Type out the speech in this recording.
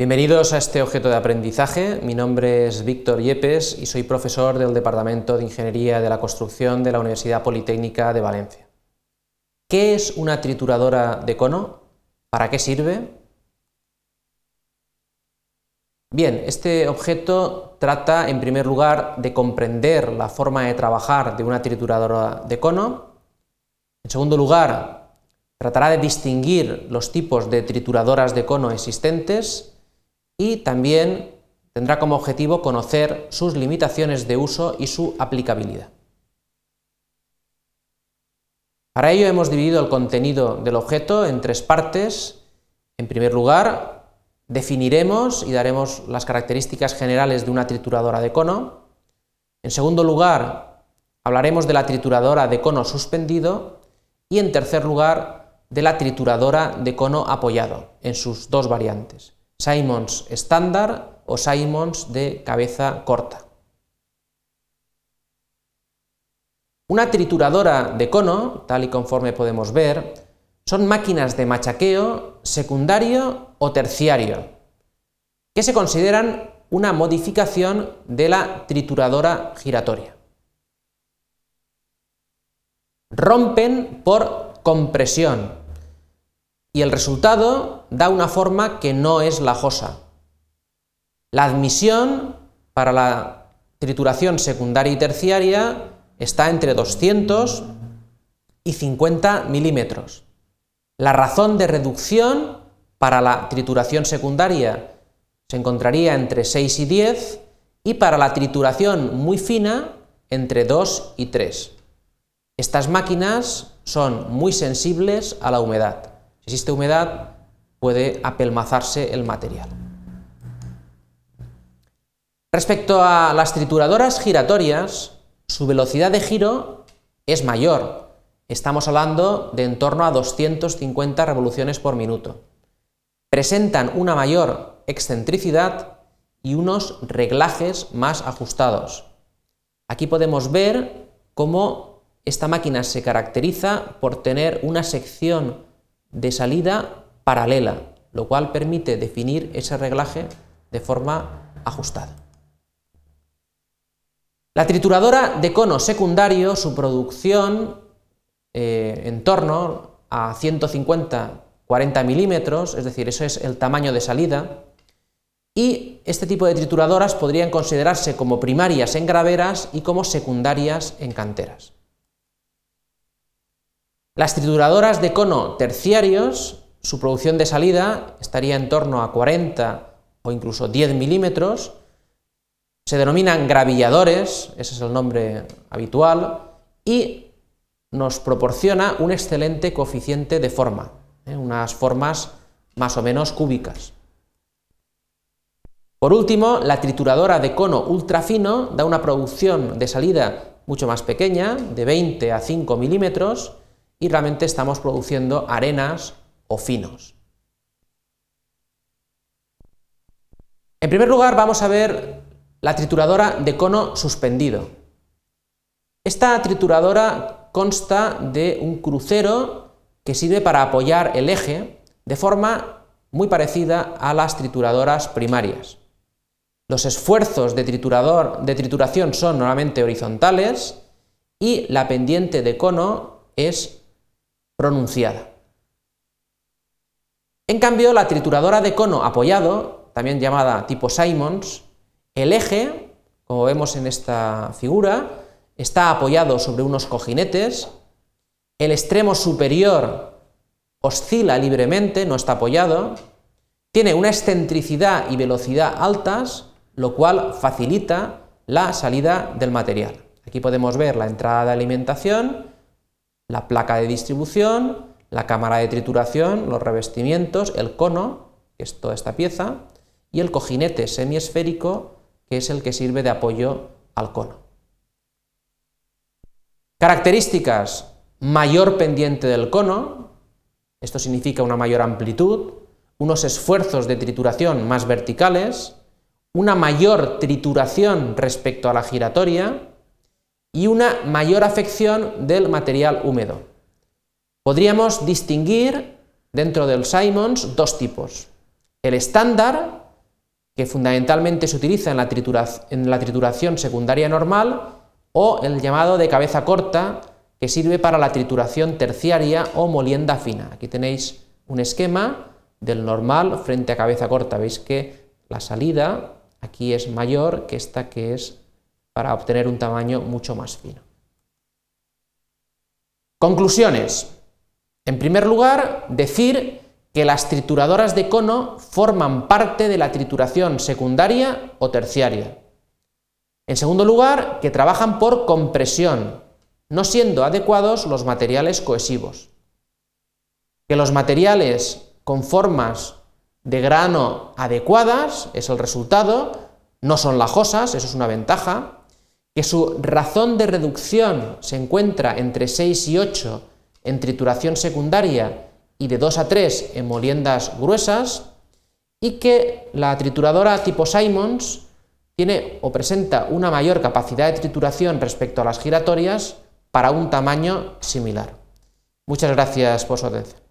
Bienvenidos a este objeto de aprendizaje. Mi nombre es Víctor Yepes y soy profesor del Departamento de Ingeniería de la Construcción de la Universidad Politécnica de Valencia. ¿Qué es una trituradora de cono? ¿Para qué sirve? Bien, este objeto trata en primer lugar de comprender la forma de trabajar de una trituradora de cono. En segundo lugar, tratará de distinguir los tipos de trituradoras de cono existentes y también tendrá como objetivo conocer sus limitaciones de uso y su aplicabilidad. Para ello hemos dividido el contenido del objeto en tres partes. En primer lugar, definiremos y daremos las características generales de una trituradora de cono. En segundo lugar, hablaremos de la trituradora de cono suspendido. Y en tercer lugar, de la trituradora de cono apoyado, en sus dos variantes. Simons estándar o Simons de cabeza corta. Una trituradora de cono, tal y conforme podemos ver, son máquinas de machaqueo secundario o terciario, que se consideran una modificación de la trituradora giratoria. Rompen por compresión, y el resultado da una forma que no es lajosa. La admisión para la trituración secundaria y terciaria está entre 200 y 50 milímetros. La razón de reducción para la trituración secundaria se encontraría entre 6 y 10 y para la trituración muy fina entre 2 y 3. Estas máquinas son muy sensibles a la humedad. Si existe humedad, puede apelmazarse el material. Respecto a las trituradoras giratorias, su velocidad de giro es mayor. Estamos hablando de en torno a 250 revoluciones por minuto. Presentan una mayor excentricidad y unos reglajes más ajustados. Aquí podemos ver cómo esta máquina se caracteriza por tener una sección de salida paralela, lo cual permite definir ese reglaje de forma ajustada. La trituradora de cono secundario, su producción eh, en torno a 150-40 milímetros, es decir, eso es el tamaño de salida, y este tipo de trituradoras podrían considerarse como primarias en graveras y como secundarias en canteras. Las trituradoras de cono terciarios, su producción de salida estaría en torno a 40 o incluso 10 milímetros, se denominan gravilladores, ese es el nombre habitual, y nos proporciona un excelente coeficiente de forma, ¿eh? unas formas más o menos cúbicas. Por último, la trituradora de cono ultrafino da una producción de salida mucho más pequeña, de 20 a 5 milímetros, y realmente estamos produciendo arenas o finos. En primer lugar vamos a ver la trituradora de cono suspendido. Esta trituradora consta de un crucero que sirve para apoyar el eje de forma muy parecida a las trituradoras primarias. Los esfuerzos de, triturador, de trituración son normalmente horizontales y la pendiente de cono es pronunciada. En cambio, la trituradora de cono apoyado, también llamada tipo Simons, el eje, como vemos en esta figura, está apoyado sobre unos cojinetes, el extremo superior oscila libremente, no está apoyado, tiene una excentricidad y velocidad altas, lo cual facilita la salida del material. Aquí podemos ver la entrada de alimentación, la placa de distribución, la cámara de trituración, los revestimientos, el cono, que es toda esta pieza, y el cojinete semiesférico, que es el que sirve de apoyo al cono. Características, mayor pendiente del cono, esto significa una mayor amplitud, unos esfuerzos de trituración más verticales, una mayor trituración respecto a la giratoria, y una mayor afección del material húmedo. Podríamos distinguir dentro del Simons dos tipos. El estándar, que fundamentalmente se utiliza en la, trituración secundaria normal, o el llamado de cabeza corta, que sirve para la trituración terciaria o molienda fina. Aquí tenéis un esquema del normal frente a cabeza corta. Veis que la salida aquí es mayor que esta que es para obtener un tamaño mucho más fino. Conclusiones. En primer lugar, decir que las trituradoras de cono forman parte de la trituración secundaria o terciaria. En segundo lugar, que trabajan por compresión, no siendo adecuados los materiales cohesivos. Que los materiales con formas de grano adecuadas es el resultado, no son lajosas, eso es una ventaja, que su razón de reducción se encuentra entre 6 y 8 en trituración secundaria y de 2 a 3 en moliendas gruesas, y que la trituradora tipo Simons tiene o presenta una mayor capacidad de trituración respecto a las giratorias para un tamaño similar. Muchas gracias por su atención.